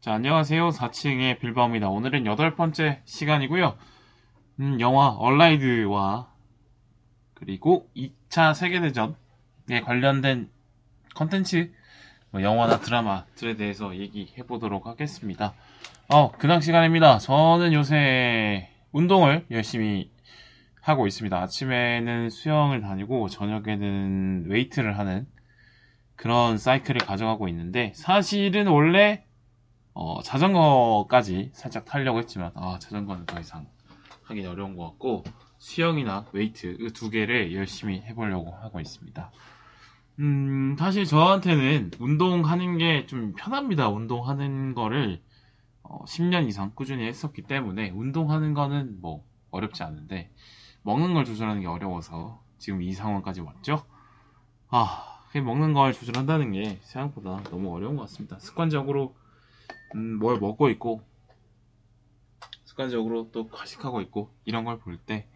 자, 안녕하세요. 4층의 빌바오입니다. 오늘은 여덟 번째 시간이고요. 음, 영화 얼라이드와 그리고 2차 세계대전에 관련된 컨텐츠, 뭐 영화나 드라마들에 대해서 얘기해 보도록 하겠습니다. 어, 근황 시간입니다. 저는 요새 운동을 열심히 하고 있습니다. 아침에는 수영을 다니고 저녁에는 웨이트를 하는 그런 사이클을 가져가고 있는데 사실은 원래 어, 자전거까지 살짝 타려고 했지만 아 자전거는 더 이상 하기 어려운 것 같고 수영이나 웨이트 이두 개를 열심히 해보려고 하고 있습니다. 음 사실 저한테는 운동하는 게 좀 편합니다. 운동하는 거를 어, 10년 이상 꾸준히 했었기 때문에 운동하는 거는 뭐 어렵지 않은데 먹는 걸 조절하는 게 어려워서 지금 이 상황까지 왔죠. 아 먹는 걸 조절한다는 게 생각보다 너무 어려운 것 같습니다. 습관적으로 음, 뭘 먹고 있고 습관적으로 또 과식하고 있고 이런 걸 볼때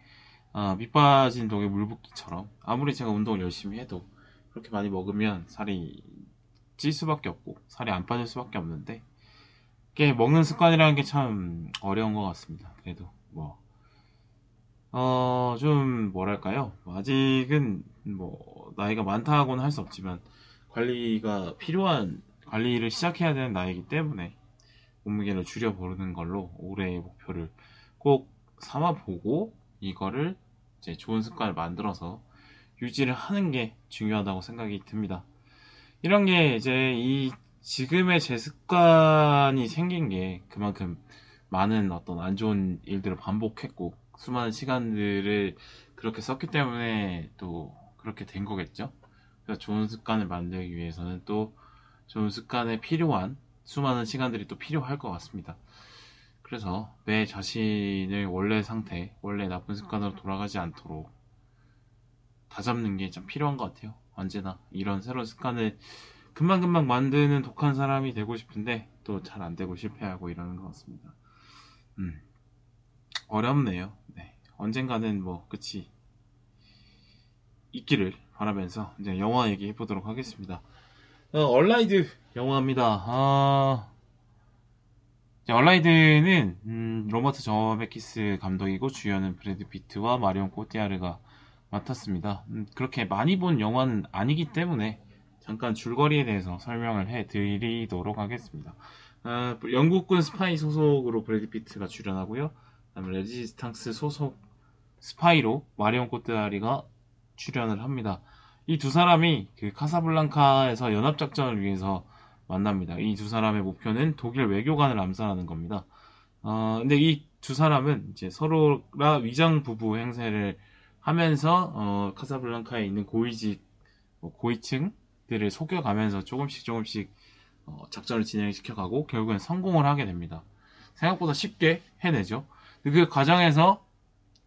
아, 밑빠진 독에 물 붓기처럼 아무리 제가 운동을 열심히 해도 그렇게 많이 먹으면 살이 찔 수밖에 없고 살이 안 빠질 수밖에 없는데 이게 먹는 습관이라는 게 참 어려운 것 같습니다. 그래도 뭐 어, 좀 뭐랄까요? 아직은 뭐 나이가 많다고는 할 수 없지만 관리가 필요한 관리를 시작해야 되는 나이기 때문에 몸무게를 줄여보는 걸로 올해의 목표를 꼭 삼아보고 이거를 이제 좋은 습관을 만들어서 유지를 하는 게 중요하다고 생각이 듭니다. 이런 게 이제 이 지금의 제 습관이 생긴 게 그만큼 많은 어떤 안 좋은 일들을 반복했고 수많은 시간들을 그렇게 썼기 때문에 또 그렇게 된 거겠죠. 그래서 좋은 습관을 만들기 위해서는 또 좋은 습관에 필요한 수많은 시간들이 또 필요할 것 같습니다. 그래서 내 자신을 원래 상태, 원래 나쁜 습관으로 돌아가지 않도록 다잡는 게좀 필요한 것 같아요. 언제나 이런 새로운 습관을 금방금방 만드는 독한 사람이 되고 싶은데 또 잘 안 되고 실패하고 이러는 것 같습니다. 음, 어렵네요. 네. 언젠가는 뭐 끝이 있기를 바라면서 이제 영화 얘기해 보도록 하겠습니다. 어, 얼라이드 영화입니다. 아... 얼라이드는 음, 로버트 저메키스 감독이고 주연은 브래드 피트와 마리온 꼬티아르가 맡았습니다. 음, 그렇게 많이 본 영화는 아니기 때문에 잠깐 줄거리에 대해서 설명을 해드리도록 하겠습니다. 어, 영국군 스파이 소속으로 브래드 피트가 출연하고요. 그다음에 레지스탕스 소속 스파이로 마리온 꼬티아르가 출연을 합니다. 이 두 사람이 그 카사블랑카에서 연합작전을 위해서 만납니다. 이 두 사람의 목표는 독일 외교관을 암살하는 겁니다. 어, 근데 이 두 사람은 이제 서로가 위장 부부 행세를 하면서 어, 카사블랑카에 있는 고위직 뭐 고위층들을 속여가면서 조금씩 조금씩 어, 작전을 진행시켜가고 결국엔 성공을 하게 됩니다. 생각보다 쉽게 해내죠. 그 과정에서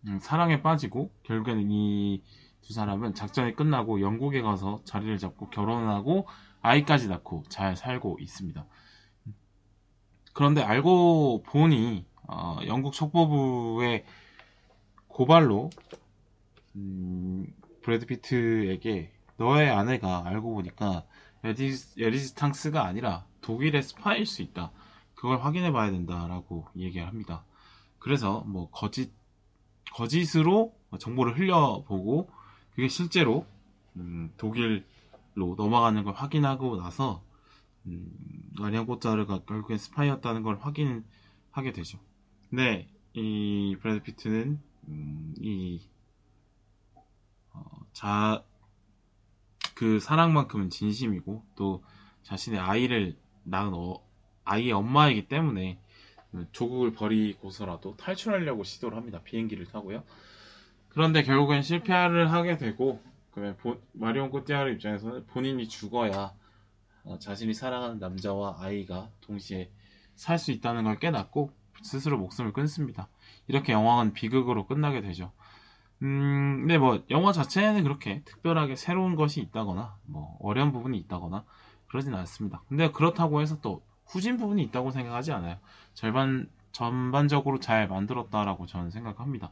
음, 사랑에 빠지고 결국에는 이 두 사람은 작전이 끝나고 영국에 가서 자리를 잡고 결혼하고 아이까지 낳고 잘 살고 있습니다. 그런데 알고 보니 어, 영국 첩보부의 고발로 음, 브래드 피트에게 너의 아내가 알고 보니까 레지스탕스가 아니라 독일의 스파일 수 있다. 그걸 확인해 봐야 된다라고 얘기를 합니다. 그래서 뭐 거짓 거짓으로 정보를 흘려보고 그게 실제로 음, 독일로 넘어가는 걸 확인하고 나서 음, 마리온 꼬티아르가 결국엔 스파이였다는 걸 확인하게 되죠. 근데 이 브래드 피트는 음, 이 어, 자, 그 사랑만큼은 진심이고 또 자신의 아이를 낳은 어, 아이의 엄마이기 때문에 조국을 버리고서라도 탈출하려고 시도를 합니다. 비행기를 타고요. 그런데 결국엔 실패를 하게 되고 그러면 보, 마리온 꼬띠아르 입장에서는 본인이 죽어야 어, 자신이 사랑하는 남자와 아이가 동시에 살 수 있다는 걸 깨닫고 스스로 목숨을 끊습니다. 이렇게 영화는 비극으로 끝나게 되죠. 음, 근데 뭐 영화 자체에는 그렇게 특별하게 새로운 것이 있다거나 뭐 어려운 부분이 있다거나 그러진 않습니다. 근데 그렇다고 해서 또 후진 부분이 있다고 생각하지 않아요. 절반 전반적으로 잘 만들었다라고 저는 생각합니다.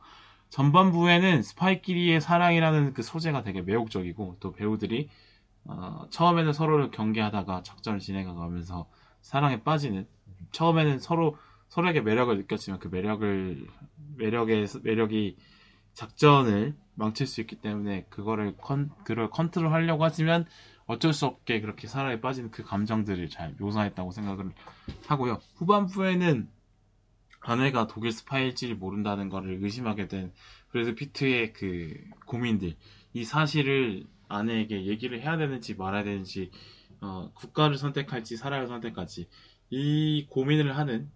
전반부에는 스파이끼리의 사랑이라는 그 소재가 되게 매혹적이고 또 배우들이 어, 처음에는 서로를 경계하다가 작전을 진행하면서 사랑에 빠지는 처음에는 서로 서로에게 매력을 느꼈지만 그 매력을 매력의 매력이 작전을 망칠 수 있기 때문에 그거를 컨 그걸 컨트롤 하려고 하지만 어쩔 수 없게 그렇게 사랑에 빠지는 그 감정들을 잘 묘사했다고 생각을 하고요. 후반부에는 아내가 독일 스파일지를 모른다는 것을 의심하게 된 그래서 피트의 그 고민들 이 사실을 아내에게 얘기를 해야 되는지 말아야 되는지 어, 국가를 선택할지 사랑을 선택할지 이 고민을 하는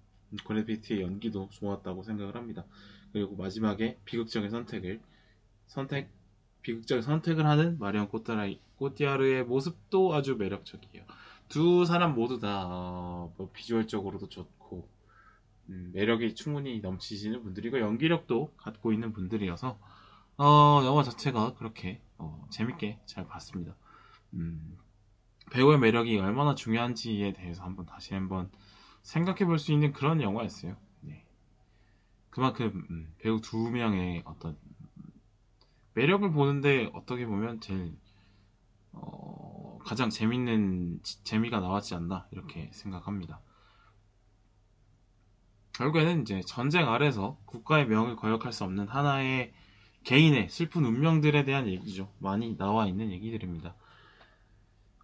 고레 피트의 연기도 좋았다고 생각을 합니다. 그리고 마지막에 비극적인 선택을 선택 비극적인 선택을 하는 마리온 꼬타라이 꼬티아르의 모습도 아주 매력적이에요. 두 사람 모두 다 어, 뭐 비주얼적으로도 좋고 음, 매력이 충분히 넘치시는 분들이고 연기력도 갖고 있는 분들이어서 어, 영화 자체가 그렇게 어, 재밌게 잘 봤습니다. 음, 배우의 매력이 얼마나 중요한지에 대해서 한번 다시 한번 생각해 볼 수 있는 그런 영화였어요. 네. 그만큼 음, 배우 두 명의 어떤 매력을 보는데 어떻게 보면 제일 어, 가장 재밌는 재미가 나왔지 않나 이렇게 생각합니다. 결국에는 이제 전쟁 아래서 국가의 명을 거역할 수 없는 하나의 개인의 슬픈 운명들에 대한 얘기죠. 많이 나와 있는 얘기들입니다.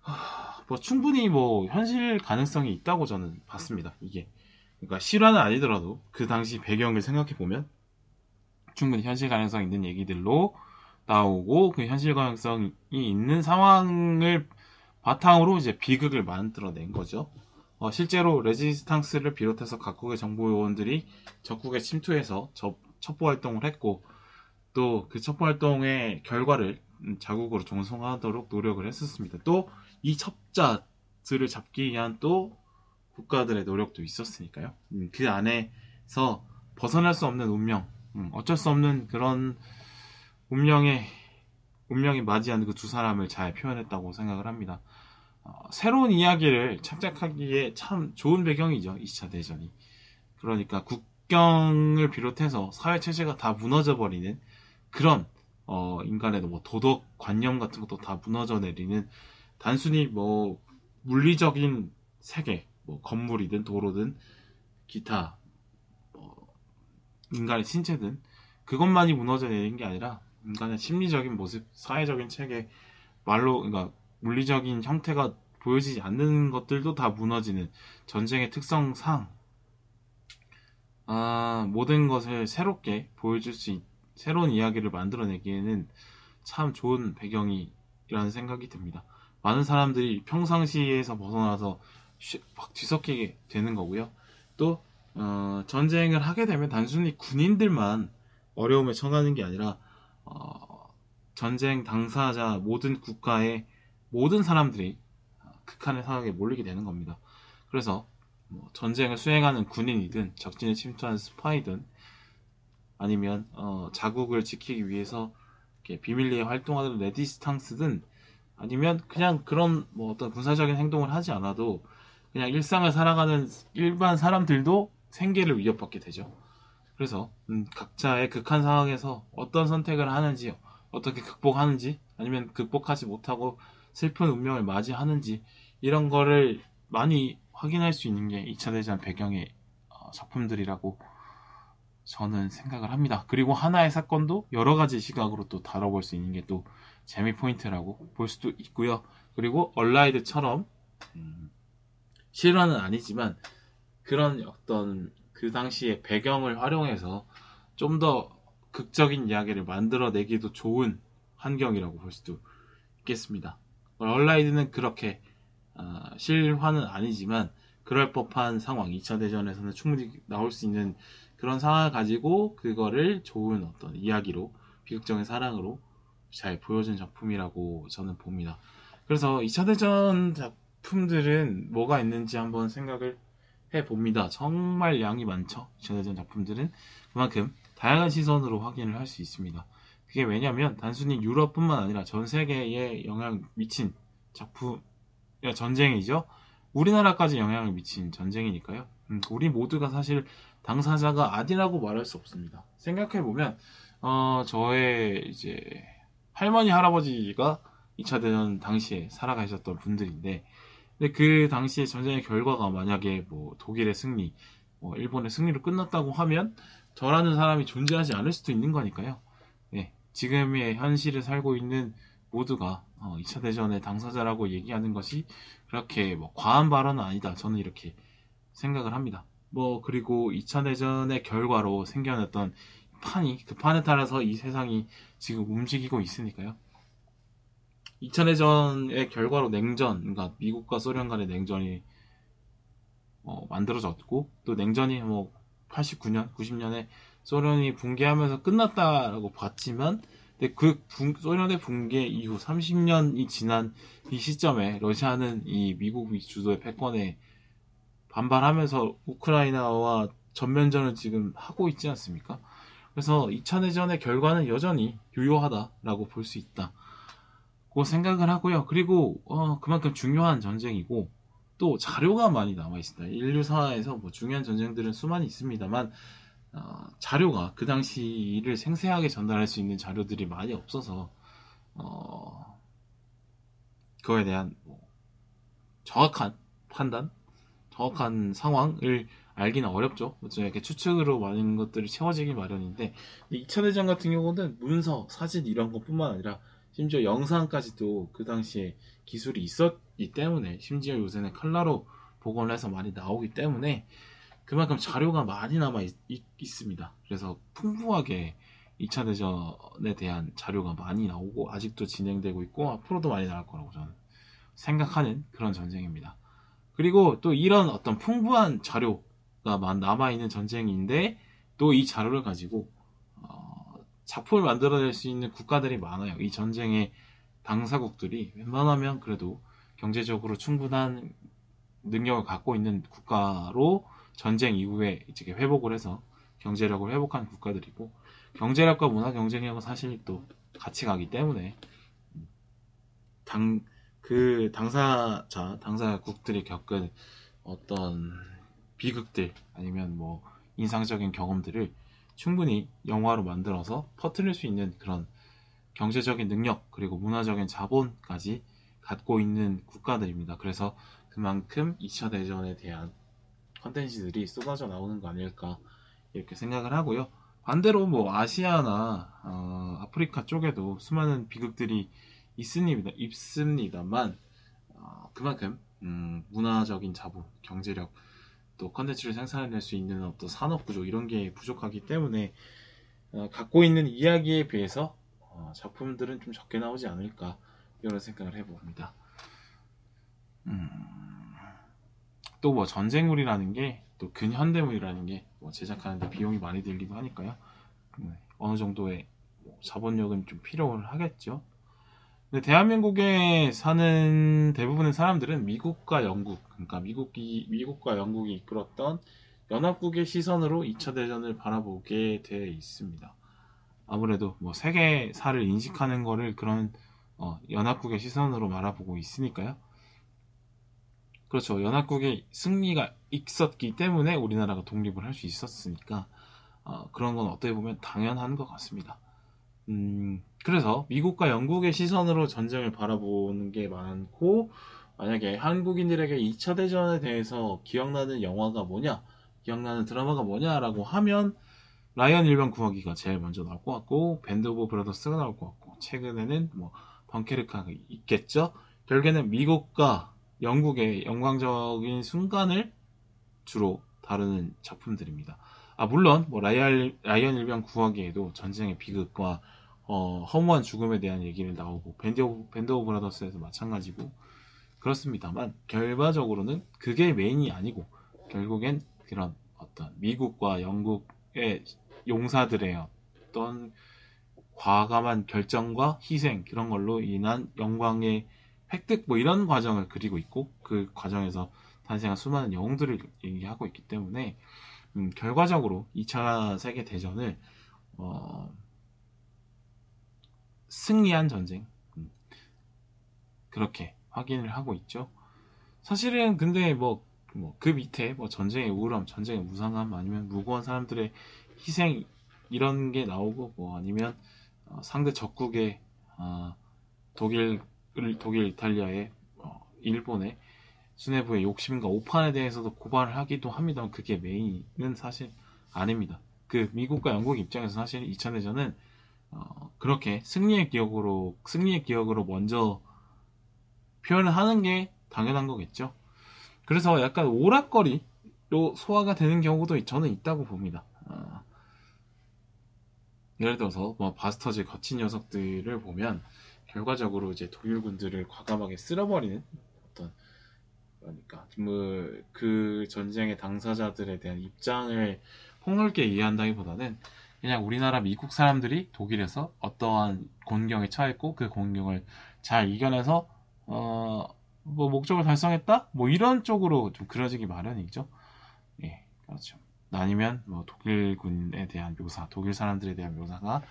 하, 뭐 충분히 뭐 현실 가능성이 있다고 저는 봤습니다. 이게 그러니까 실화는 아니더라도 그 당시 배경을 생각해 보면 충분히 현실 가능성 있는 얘기들로 나오고 그 현실 가능성이 있는 상황을 바탕으로 이제 비극을 만들어낸 거죠. 어, 실제로 레지스탕스를 비롯해서 각국의 정보 요원들이 적국에 침투해서 첩보 활동을 했고 또 그 첩보 활동의 결과를 자국으로 종송하도록 노력을 했었습니다. 또 이 첩자들을 잡기 위한 또 국가들의 노력도 있었으니까요. 음, 그 안에서 벗어날 수 없는 운명, 음, 어쩔 수 없는 그런 운명의 운명이 맞이하는 그 두 사람을 잘 표현했다고 생각을 합니다. 어, 새로운 이야기를 창작하기에 참 좋은 배경이죠. 2차 대전이. 그러니까 국경을 비롯해서 사회 체제가 다 무너져 버리는 그런 어, 인간의 뭐 도덕 관념 같은 것도 다 무너져 내리는 단순히 뭐 물리적인 세계, 뭐 건물이든 도로든 기타 뭐 인간의 신체든 그것만이 무너져 내리는 게 아니라 인간의 심리적인 모습, 사회적인 체계, 말로 그러니까 물리적인 형태가 보여지지 않는 것들도 다 무너지는 전쟁의 특성상 아, 모든 것을 새롭게 보여줄 수 있, 새로운 이야기를 만들어내기에는 참 좋은 배경이라는 생각이 듭니다. 많은 사람들이 평상시에서 벗어나서 확 뒤섞이게 되는 거고요. 또 어, 전쟁을 하게 되면 단순히 군인들만 어려움에 처하는 게 아니라 어, 전쟁 당사자 모든 국가의 모든 사람들이 극한의 사각에 몰리게 되는 겁니다. 그래서 뭐 전쟁을 수행하는 군인이든 적진을 침투하는 스파이든 아니면 어, 자국을 지키기 위해서 비밀리에 활동하는 레지스탕스든 아니면 그냥 그런 뭐 어떤 군사적인 행동을 하지 않아도 그냥 일상을 살아가는 일반 사람들도 생계를 위협받게 되죠. 그래서 음, 각자의 극한 상황에서 어떤 선택을 하는지 어떻게 극복하는지 아니면 극복하지 못하고 슬픈 운명을 맞이하는지 이런 거를 많이 확인할 수 있는 게 2차 대전 배경의 어, 작품들이라고 저는 생각을 합니다. 그리고 하나의 사건도 여러 가지 시각으로 또 다뤄볼 수 있는 게 또 재미 포인트라고 볼 수도 있고요. 그리고 얼라이드처럼 음, 실화는 아니지만 그런 어떤 그 당시의 배경을 활용해서 좀 더 극적인 이야기를 만들어내기도 좋은 환경이라고 볼 수도 있겠습니다. 얼라이드는 그렇게 어, 실화는 아니지만 그럴 법한 상황 2차 대전에서는 충분히 나올 수 있는 그런 상황을 가지고 그거를 좋은 어떤 이야기로 비극적인 사랑으로 잘 보여준 작품이라고 저는 봅니다. 그래서 2차 대전 작 품들은 뭐가 있는지 한번 생각을 해 봅니다. 정말 양이 많죠. 2차 대전 작품들은 그만큼 다양한 시선으로 확인을 할 수 있습니다. 그게 왜냐면 단순히 유럽뿐만 아니라 전 세계에 영향 미친 작품에 전쟁이죠. 우리나라까지 영향을 미친 전쟁이니까요. 음, 우리 모두가 사실 당사자가 아니라고 말할 수 없습니다. 생각해 보면 어, 저의 이제 할머니 할아버지가 2차 대전 당시에 살아가셨던 분들인데 근데 그 당시에 전쟁의 결과가 만약에 뭐 독일의 승리, 뭐 일본의 승리로 끝났다고 하면 저라는 사람이 존재하지 않을 수도 있는 거니까요. 네, 지금의 현실을 살고 있는 모두가 어, 2차 대전의 당사자라고 얘기하는 것이 그렇게 뭐 과한 발언은 아니다. 저는 이렇게 생각을 합니다. 뭐 그리고 2차 대전의 결과로 생겨났던 판이 그 판에 따라서 이 세상이 지금 움직이고 있으니까요. 2차 대전의 결과로 냉전, 그러니까 미국과 소련 간의 냉전이 어, 만들어졌고 또 냉전이 뭐 89년, 90년에 소련이 붕괴하면서 끝났다라고 봤지만 근데 그 붕, 소련의 붕괴 이후 30년이 지난 이 시점에 러시아는 이 미국이 주도의 패권에 반발하면서 우크라이나와 전면전을 지금 하고 있지 않습니까? 그래서 2차 대전의 결과는 여전히 유효하다라고 볼 수 있다. 고 생각을 하고요. 그리고 어, 그만큼 중요한 전쟁이고 또 자료가 많이 남아 있습니다. 인류사에서 뭐 중요한 전쟁들은 수많이 있습니다만 어, 자료가 그 당시를 생생하게 전달할 수 있는 자료들이 많이 없어서 어, 그거에 대한 뭐 정확한 판단, 정확한 상황을 알기는 어렵죠. 좀 이렇게 추측으로 많은 것들이 채워지기 마련인데 2차 대전 같은 경우는 문서, 사진 이런 것뿐만 아니라 심지어 영상까지도 그 당시에 기술이 있었기 때문에 심지어 요새는 칼라로 복원을 해서 많이 나오기 때문에 그만큼 자료가 많이 남아 있, 습니다 그래서 풍부하게 2차 대전에 대한 자료가 많이 나오고 아직도 진행되고 있고 앞으로도 많이 나올 거라고 저는 생각하는 그런 전쟁입니다. 그리고 또 이런 어떤 풍부한 자료가 남아 있는 전쟁인데 또 이 자료를 가지고 어, 작품을 만들어낼 수 있는 국가들이 많아요. 이 전쟁의 당사국들이 웬만하면 그래도 경제적으로 충분한 능력을 갖고 있는 국가로 전쟁 이후에 이제 회복을 해서 경제력을 회복한 국가들이고 경제력과 문화 경쟁력은 사실 또 같이 가기 때문에 당 그 당사자 당사국들이 겪은 어떤 비극들 아니면 뭐 인상적인 경험들을 충분히 영화로 만들어서 퍼뜨릴 수 있는 그런 경제적인 능력 그리고 문화적인 자본까지 갖고 있는 국가들입니다. 그래서 그만큼 2차 대전에 대한 컨텐츠들이 쏟아져 나오는 거 아닐까 이렇게 생각을 하고요. 반대로 뭐 아시아나 어, 아프리카 쪽에도 수많은 비극들이 있습니다. 있습니다만 어, 그만큼 음, 문화적인 자본, 경제력, 또 컨텐츠를 생산해낼 수 있는 어떤 산업 구조 이런 게 부족하기 때문에 어, 갖고 있는 이야기에 비해서 어, 작품들은 좀 적게 나오지 않을까 이런 생각을 해봅니다. 음... 또뭐 전쟁물이라는 게 또 근현대물이라는 게 뭐 제작하는데 비용이 많이 들기도 하니까요. 네, 어느 정도의 뭐 자본력은 좀 필요를 하겠죠. 근데 대한민국에 사는 대부분의 사람들은 미국과 영국, 그러니까 미국이 미국과 영국이 이끌었던 연합국의 시선으로 2차 대전을 바라보게 되어 있습니다. 아무래도 뭐 세계사를 인식하는 거를 그런 어, 연합국의 시선으로 바라보고 있으니까요. 그렇죠. 연합국의 승리가 있었기 때문에 우리나라가 독립을 할 수 있었으니까 어, 그런 건 어떻게 보면 당연한 것 같습니다. 음, 그래서 미국과 영국의 시선으로 전쟁을 바라보는 게 많고 만약에 한국인들에게 2차 대전에 대해서 기억나는 영화가 뭐냐, 기억나는 드라마가 뭐냐라고 하면 라이언 일병 구하기가 제일 먼저 나올 것 같고 밴드 오브 브라더스가 나올 것 같고 최근에는 뭐 덩케르크가 있겠죠. 결국에는 미국과 영국의 영광적인 순간을 주로 다루는 작품들입니다. 아 물론 뭐 라이언, 라이언 일병 구하기에도 전쟁의 비극과 어, 허무한 죽음에 대한 얘기를 나오고 밴드 오브, 밴드 오브 브라더스에서 마찬가지고 그렇습니다만 결과적으로는 그게 메인이 아니고 결국엔 그런 어떤 미국과 영국의 용사들의 어떤 과감한 결정과 희생 그런 걸로 인한 영광의 획득 뭐 이런 과정을 그리고 있고 그 과정에서 탄생한 수많은 영웅들을 얘기하고 있기 때문에 음, 결과적으로 2차 세계 대전을 어, 승리한 전쟁 음, 그렇게 확인을 하고 있죠. 사실은 근데 뭐 뭐 그 밑에 뭐 전쟁의 우울함, 전쟁의 무상함 아니면 무고한 사람들의 희생 이런 게 나오고 뭐 아니면 어, 상대 적국의 어, 독일 독일 이탈리아의 어, 일본의 수뇌부의 욕심과 오판에 대해서도 고발을 하기도 합니다만 그게 메인은 사실 아닙니다. 그 미국과 영국 입장에서 사실 2차 대전은 어, 그렇게 승리의 기억으로 승리의 기억으로 먼저 표현을 하는 게 당연한 거겠죠. 그래서 약간 오락거리로 소화가 되는 경우도 저는 있다고 봅니다. 어, 예를 들어서 뭐 바스터즈 거친 녀석들을 보면 결과적으로 이제 독일군들을 과감하게 쓸어버리는 어떤 그러니까 뭐 그 전쟁의 당사자들에 대한 입장을 폭넓게 이해한다기보다는 그냥 우리나라 미국 사람들이 독일에서 어떠한 곤경에 처했고 그 곤경을 잘 이겨내서 어 뭐 목적을 달성했다 뭐 이런 쪽으로 좀 그려지기 마련이죠. 예, 그렇죠. 아니면 뭐 독일군에 대한 묘사, 독일 사람들에 대한 묘사가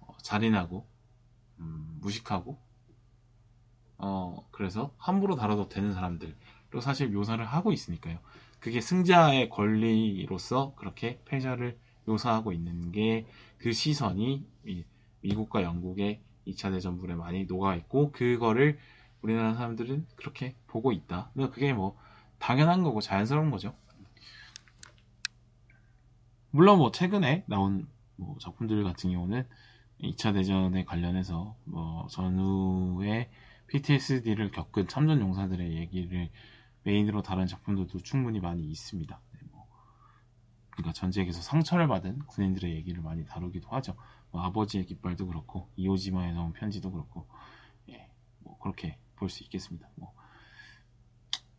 어, 잔인하고 음, 무식하고 어 그래서 함부로 다뤄도 되는 사람들로 사실 묘사를 하고 있으니까요. 그게 승자의 권리로서 그렇게 패자를 묘사하고 있는 게 그 시선이 미국과 영국의 2차 대전물에 많이 녹아 있고 그거를 우리나라 사람들은 그렇게 보고 있다. 그게 뭐 당연한 거고 자연스러운 거죠. 물론 뭐 최근에 나온 뭐 작품들 같은 경우는 2차 대전에 관련해서 뭐 전후에 PTSD를 겪은 참전 용사들의 얘기를 메인으로 다룬 작품들도 충분히 많이 있습니다. 그러니까 전쟁에서 상처를 받은 군인들의 얘기를 많이 다루기도 하죠. 뭐 아버지의 깃발도 그렇고 이오지마에서 온 편지도 그렇고 예, 뭐 그렇게 볼 수 있겠습니다. 뭐,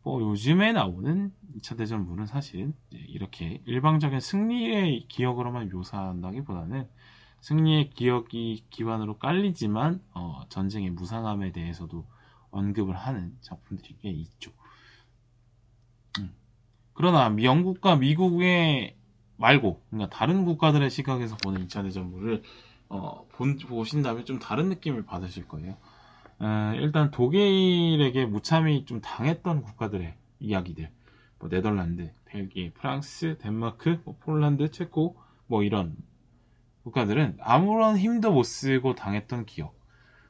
뭐, 요즘에 나오는 2차 대전물은 사실 이렇게 일방적인 승리의 기억으로만 묘사한다기보다는 승리의 기억이 기반으로 깔리지만 어, 전쟁의 무상함에 대해서도 언급을 하는 작품들이 꽤 있죠. 음. 그러나 영국과 미국의 말고 그러니까 다른 국가들의 시각에서 보는 2차 대전물을 어, 본, 보신다면 좀 다른 느낌을 받으실 거예요. 에, 일단 독일에게 무참히 좀 당했던 국가들의 이야기들, 뭐 네덜란드, 벨기에, 프랑스, 덴마크, 뭐 폴란드, 체코, 뭐 이런 국가들은 아무런 힘도 못 쓰고 당했던 기억.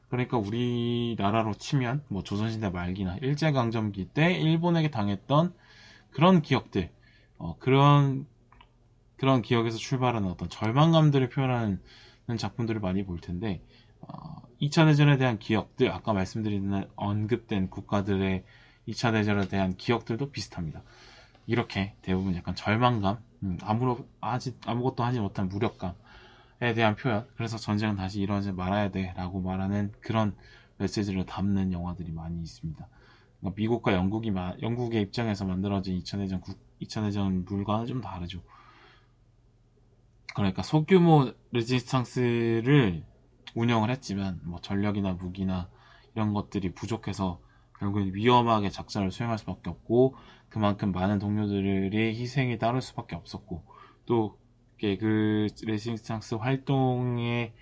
그러니까 우리나라로 치면 뭐 조선시대 말기나 일제강점기 때 일본에게 당했던 그런 기억들, 어, 그런 그런 기억에서 출발하는 어떤 절망감들을 표현하는 작품들을 많이 볼 텐데 어, 2차 대전에 대한 기억들 아까 말씀드린 언급된 국가들의 2차 대전에 대한 기억들도 비슷합니다. 이렇게 대부분 약간 절망감, 음, 아무로 하지 아무것도 하지 못한 무력감에 대한 표현. 그래서 전쟁은 다시 일어나지 말아야 돼라고 말하는 그런 메시지를 담는 영화들이 많이 있습니다. 그러니까 미국과 영국이 영국의 입장에서 만들어진 2차 대전 2차 대전 물과는 좀 다르죠. 그러니까 소규모 레지스탕스를 운영을 했지만 뭐 전력이나 무기나 이런 것들이 부족해서 결국엔 위험하게 작전을 수행할 수밖에 없고 그만큼 많은 동료들의 희생이 따를 수밖에 없었고 또 그 레지스탕스 활동의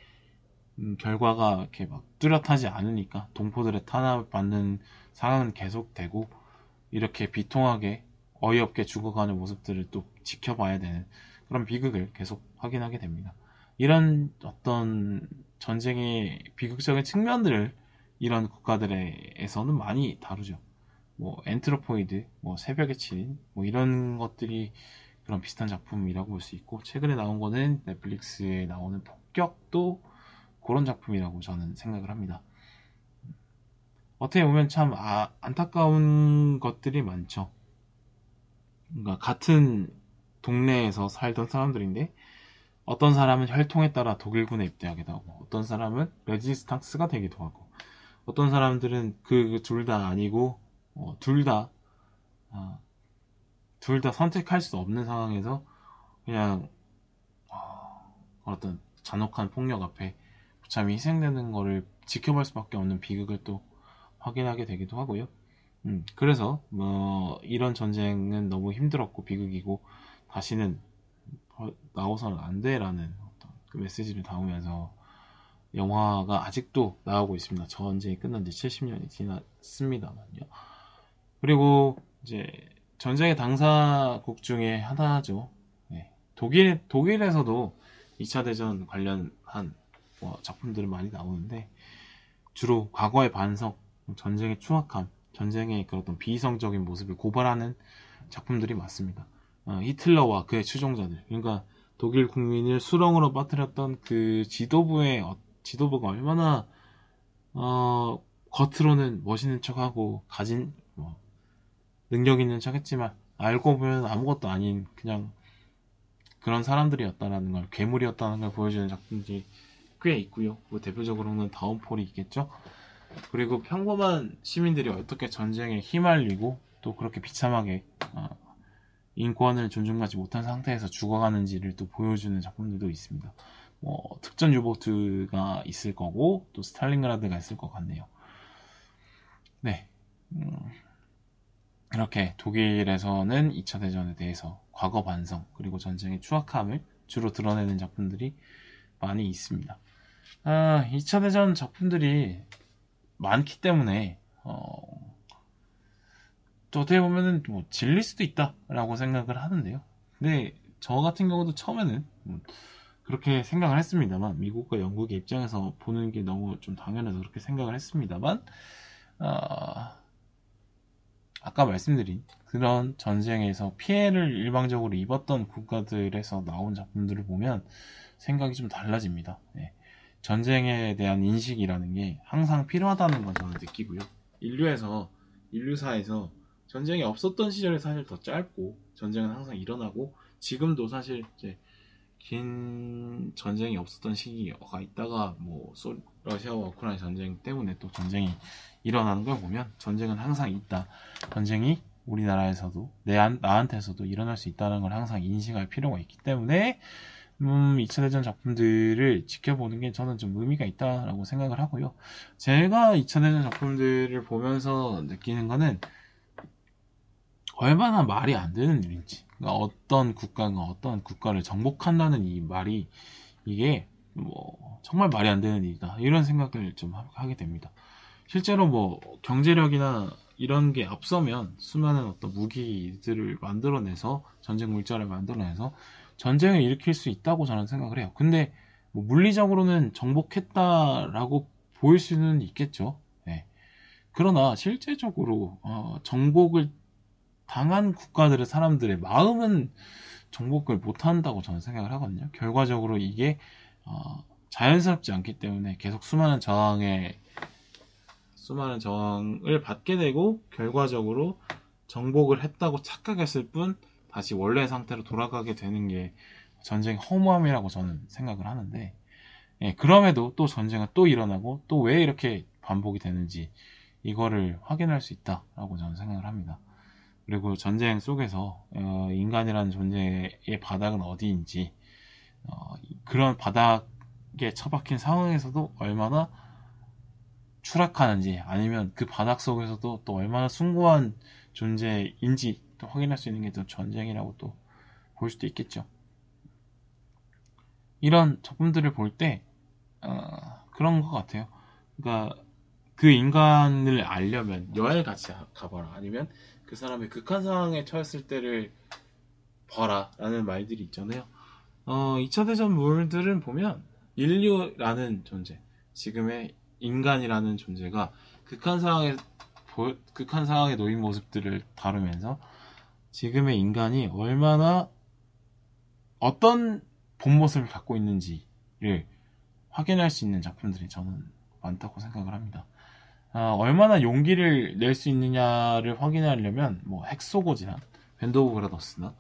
음, 결과가 이렇게 막 뚜렷하지 않으니까 동포들의 탄압받는 상황은 계속되고 이렇게 비통하게 어이없게 죽어가는 모습들을 또 지켜봐야 되는 그런 비극을 계속 확인하게 됩니다. 이런 어떤 전쟁의 비극적인 측면들을 이런 국가들에서는 많이 다루죠. 뭐 엔트로포이드, 뭐 새벽의 치인, 뭐 이런 것들이 그런 비슷한 작품이라고 볼 수 있고 최근에 나온 거는 넷플릭스에 나오는 폭격도 그런 작품이라고 저는 생각을 합니다. 어떻게 보면 참 아, 안타까운 것들이 많죠. 그러니까 같은 동네에서 살던 사람들인데 어떤 사람은 혈통에 따라 독일군에 입대하기도 하고 어떤 사람은 레지스탕스가 되기도 하고 어떤 사람들은 그 둘 다 아니고 어, 둘다 어, 둘다 선택할 수 없는 상황에서 그냥 어, 어떤 잔혹한 폭력 앞에 부참이 희생되는 거를 지켜볼 수밖에 없는 비극을 또 확인하게 되기도 하고요. 음, 그래서 뭐 이런 전쟁은 너무 힘들었고 비극이고 다시는 나오서는 안 돼라는 어떤 그 메시지를 담으면서 영화가 아직도 나오고 있습니다. 전쟁이 끝난 지 70년이 지났습니다만요. 그리고 이제 전쟁의 당사국 중에 하나죠. 네. 독일 독일에서도 2차 대전 관련한 뭐 작품들은 많이 나오는데 주로 과거의 반성, 전쟁의 추악함, 전쟁의 그런 비이성적인 모습을 고발하는 작품들이 많습니다. 어, 히틀러와 그의 추종자들, 그러니까 독일 국민을 수렁으로 빠뜨렸던 그 지도부의 어, 지도부가 얼마나 어, 겉으로는 멋있는 척하고 가진 뭐, 능력 있는 척했지만 알고 보면 아무것도 아닌 그냥 그런 사람들이었다라는 걸 괴물이었다는 걸 보여주는 작품들이 꽤 있고요. 그 대표적으로는 다운폴이 있겠죠. 그리고 평범한 시민들이 어떻게 전쟁에 휘말리고 또 그렇게 비참하게 어, 인권을 존중하지 못한 상태에서 죽어가는지를 또 보여주는 작품들도 있습니다. 뭐 특전 유보트가 있을 거고 또 스탈린그라드가 있을 것 같네요. 네. 음, 이렇게 독일에서는 2차 대전에 대해서 과거 반성 그리고 전쟁의 추악함을 주로 드러내는 작품들이 많이 있습니다. 아, 2차 대전 작품들이 많기 때문에 어, 또 어떻게 보면은 뭐 질릴 수도 있다라고 생각을 하는데요. 근데 저 같은 경우도 처음에는 뭐 그렇게 생각을 했습니다만 미국과 영국의 입장에서 보는 게 너무 좀 당연해서 그렇게 생각을 했습니다만 어, 아까 말씀드린 그런 전쟁에서 피해를 일방적으로 입었던 국가들에서 나온 작품들을 보면 생각이 좀 달라집니다. 네. 전쟁에 대한 인식이라는 게 항상 필요하다는 건 저는 느끼고요. 인류에서 인류사에서 전쟁이 없었던 시절이 사실 더 짧고 전쟁은 항상 일어나고 지금도 사실 이제 긴 전쟁이 없었던 시기가 있다가 뭐 소, 러시아와 우크라이나 전쟁 때문에 또 전쟁이 일어나는 걸 보면 전쟁은 항상 있다. 전쟁이 우리나라에서도 내 나한테서도 일어날 수 있다는 걸 항상 인식할 필요가 있기 때문에 음, 2차 대전 작품들을 지켜보는 게 저는 좀 의미가 있다라고 생각을 하고요. 제가 2차 대전 작품들을 보면서 느끼는 거는 얼마나 말이 안 되는 일인지. 그러니까 어떤 국가가 어떤 국가를 정복한다는 이 말이 이게 뭐 정말 말이 안 되는 일이다. 이런 생각을 좀 하게 됩니다. 실제로 뭐 경제력이나 이런 게 앞서면 수많은 어떤 무기들을 만들어내서 전쟁 물자를 만들어내서 전쟁을 일으킬 수 있다고 저는 생각을 해요. 근데 뭐 물리적으로는 정복했다라고 보일 수는 있겠죠. 네. 그러나 실제적으로 어, 정복을 당한 국가들의 사람들의 마음은 정복을 못한다고 저는 생각을 하거든요. 결과적으로 이게 어, 자연스럽지 않기 때문에 계속 수많은 저항에 수많은 저항을 받게 되고 결과적으로 정복을 했다고 착각했을 뿐 다시 원래 상태로 돌아가게 되는 게 전쟁의 허무함이라고 저는 생각을 하는데 예, 그럼에도 또 전쟁은 또 일어나고 또 왜 이렇게 반복이 되는지 이거를 확인할 수 있다라고 저는 생각을 합니다. 그리고 전쟁 속에서 어, 인간이라는 존재의 바닥은 어디인지 어, 그런 바닥에 처박힌 상황에서도 얼마나 추락하는지 아니면 그 바닥 속에서도 또 얼마나 숭고한 존재인지 또 확인할 수 있는 게 또 전쟁이라고 또 볼 수도 있겠죠. 이런 작품들을 볼때 어, 그런 것 같아요. 그러니까 그 인간을 알려면 여행 같이 가봐라 아니면 그 사람의 극한 상황에 처했을 때를 봐라 라는 말들이 있잖아요. 어, 2차 대전 물들은 보면 인류라는 존재, 지금의 인간이라는 존재가 극한 상황에 극한 상황에 놓인 모습들을 다루면서 지금의 인간이 얼마나 어떤 본 모습을 갖고 있는지를 확인할 수 있는 작품들이 저는 많다고 생각을 합니다. 어, 얼마나 용기를 낼 수 있느냐를 확인하려면 뭐 핵소 고지나 밴드 오브 브라더스나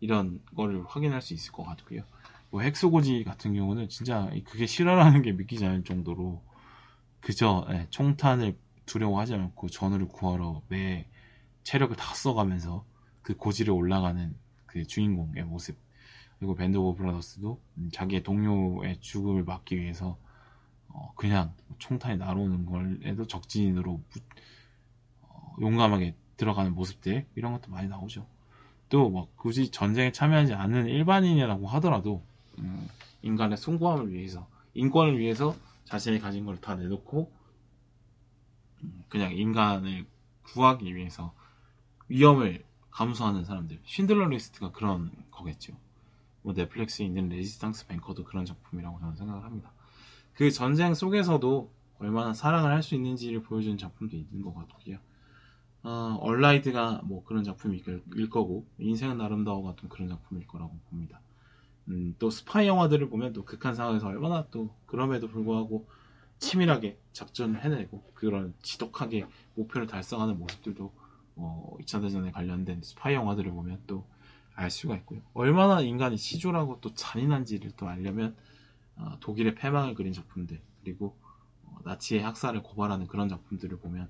이런 거를 확인할 수 있을 것 같고요. 뭐 핵소 고지 같은 경우는 진짜 그게 실화라는 게 믿기지 않을 정도로 그저 예, 총탄을 두려워하지 않고 전우를 구하러 매 체력을 다 써가면서 그 고지를 올라가는 그 주인공의 모습 그리고 밴드 오브 브라더스도 자기의 동료의 죽음을 막기 위해서 어, 그냥 총탄이 날아오는 걸에도 적진으로 어, 용감하게 들어가는 모습들 이런 것도 많이 나오죠. 또 뭐 굳이 전쟁에 참여하지 않는 일반인이라고 하더라도 음, 인간의 숭고함을 위해서 인권을 위해서 자신이 가진 걸 다 내놓고 음, 그냥 인간을 구하기 위해서 위험을 감수하는 사람들. 쉰들러 리스트가 그런 거겠죠. 뭐 넷플릭스에 있는 레지스탕스 뱅커도 그런 작품이라고 저는 생각을 합니다. 그 전쟁 속에서도 얼마나 사랑을 할 수 있는지를 보여주는 작품도 있는 것 같고요. 어, 얼라이드가 뭐 그런 작품일 거고 인생은 아름다워 같은 그런 작품일 거라고 봅니다. 음, 또 스파이 영화들을 보면 또 극한 상황에서 얼마나 또 그럼에도 불구하고 치밀하게 작전을 해내고 그런 지독하게 목표를 달성하는 모습들도 어, 2차 대전에 관련된 스파이 영화들을 보면 또 알 수가 있고요. 얼마나 인간이 치졸하고 또 잔인한지를 또 알려면 어, 독일의 패망을 그린 작품들 그리고 어, 나치의 학살을 고발하는 그런 작품들을 보면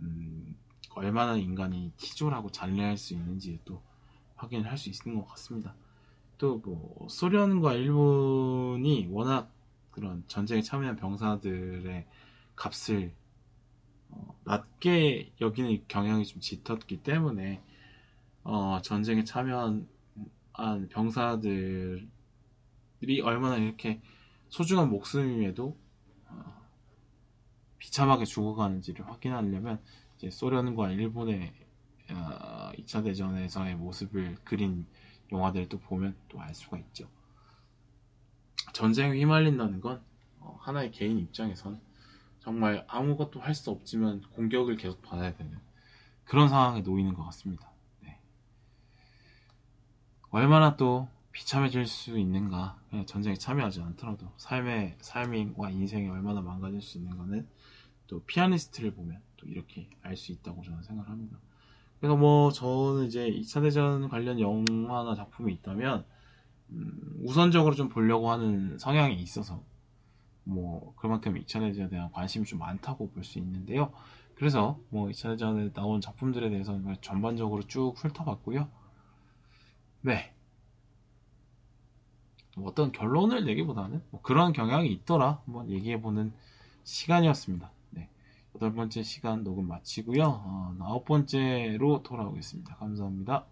음, 얼마나 인간이 치졸하고 잔인할 수 있는지 또 확인을 할 수 있는 것 같습니다. 또 뭐 소련과 일본이 워낙 그런 전쟁에 참여한 병사들의 값을 어, 낮게 여기는 경향이 좀 짙었기 때문에 어, 전쟁에 참여한 병사들 이 얼마나 이렇게 소중한 목숨임에도 어, 비참하게 죽어가는지를 확인하려면 이제 소련과 일본의 어, 2차 대전에서의 모습을 그린 영화들을 또 보면 또 알 수가 있죠. 전쟁에 휘말린다는 건 어, 하나의 개인 입장에선 정말 아무것도 할 수 없지만 공격을 계속 받아야 되는 그런 상황에 놓이는 것 같습니다. 네. 얼마나 또 비참해질 수 있는가 전쟁에 참여하지 않더라도 삶의 삶과 인생이 얼마나 망가질 수 있는 가는 또 피아니스트를 보면 또 이렇게 알 수 있다고 저는 생각합니다. 그래서 뭐 저는 이제 2차 대전 관련 영화나 작품이 있다면 음, 우선적으로 좀 보려고 하는 성향이 있어서 뭐 그만큼 2차 대전에 대한 관심이 좀 많다고 볼 수 있는데요. 그래서 뭐 2차 대전에 나온 작품들에 대해서는 전반적으로 쭉 훑어봤고요. 네. 뭐 어떤 결론을 내기보다는 뭐 그런 경향이 있더라 한번 얘기해보는 시간이었습니다. 네. 여덟 번째 시간 녹음 마치고요. 어, 아홉 번째로 돌아오겠습니다. 감사합니다.